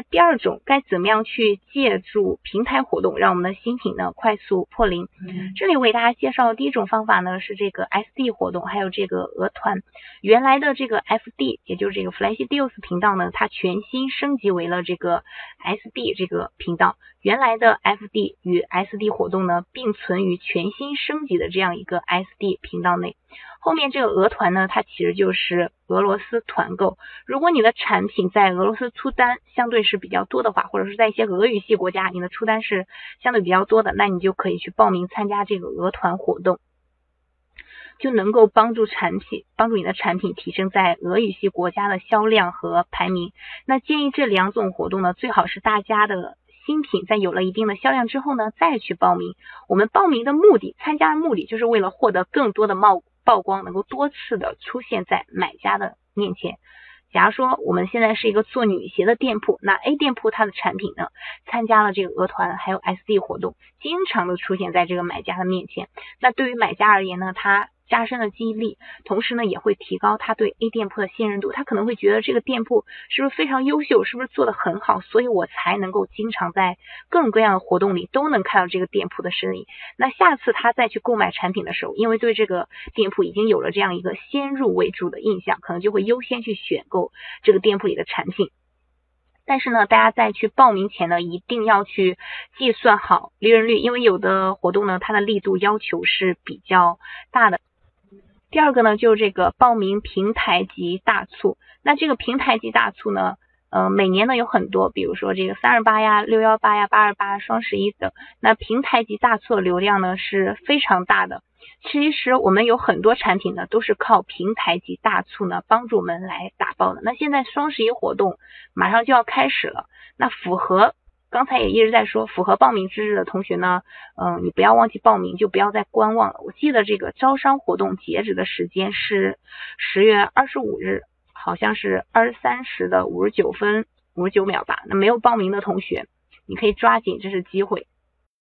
那第二种该怎么样去借助平台活动，让我们的新品呢快速破零？这里为大家介绍的第一种方法呢是这个 SD 活动，还有这个鹅团。原来的这个 FD，也就是这个 Flash Deals 频道呢，它全新升级为了这个 SD 这个频道。原来的 FD 与 SD 活动呢并存于全新升级的这样一个 SD 频道内。后面这个俄团呢，它其实就是俄罗斯团购。如果你的产品在俄罗斯出单相对是比较多的话，或者是在一些俄语系国家，你的出单是相对比较多的，那你就可以去报名参加这个俄团活动，就能够帮助产品，帮助你的产品提升在俄语系国家的销量和排名。那建议这两种活动呢，最好是大家的新品在有了一定的销量之后呢，再去报名。我们报名的目的，参加的目的，就是为了获得更多的冒。曝光能够多次的出现在买家的面前。假如说我们现在是一个做女鞋的店铺，那 A 店铺它的产品呢，参加了这个鹅团还有 SD 活动，经常的出现在这个买家的面前。那对于买家而言呢，他。加深了记忆力，同时呢也会提高他对 A 店铺的信任度。他可能会觉得这个店铺是不是非常优秀，是不是做的很好，所以我才能够经常在各种各样的活动里都能看到这个店铺的身影。那下次他再去购买产品的时候，因为对这个店铺已经有了这样一个先入为主的印象，可能就会优先去选购这个店铺里的产品。但是呢，大家在去报名前呢，一定要去计算好利润率，因为有的活动呢，它的力度要求是比较大的。第二个呢，就是这个报名平台级大促。那这个平台级大促呢，呃，每年呢有很多，比如说这个三二八呀、六幺八呀、八二八、双十一等。那平台级大促的流量呢是非常大的。其实我们有很多产品呢，都是靠平台级大促呢帮助我们来打爆的。那现在双十一活动马上就要开始了，那符合。刚才也一直在说，符合报名资质的同学呢，嗯，你不要忘记报名，就不要再观望了。我记得这个招商活动截止的时间是十月二十五日，好像是二十三时的五十九分五十九秒吧。那没有报名的同学，你可以抓紧，这次机会。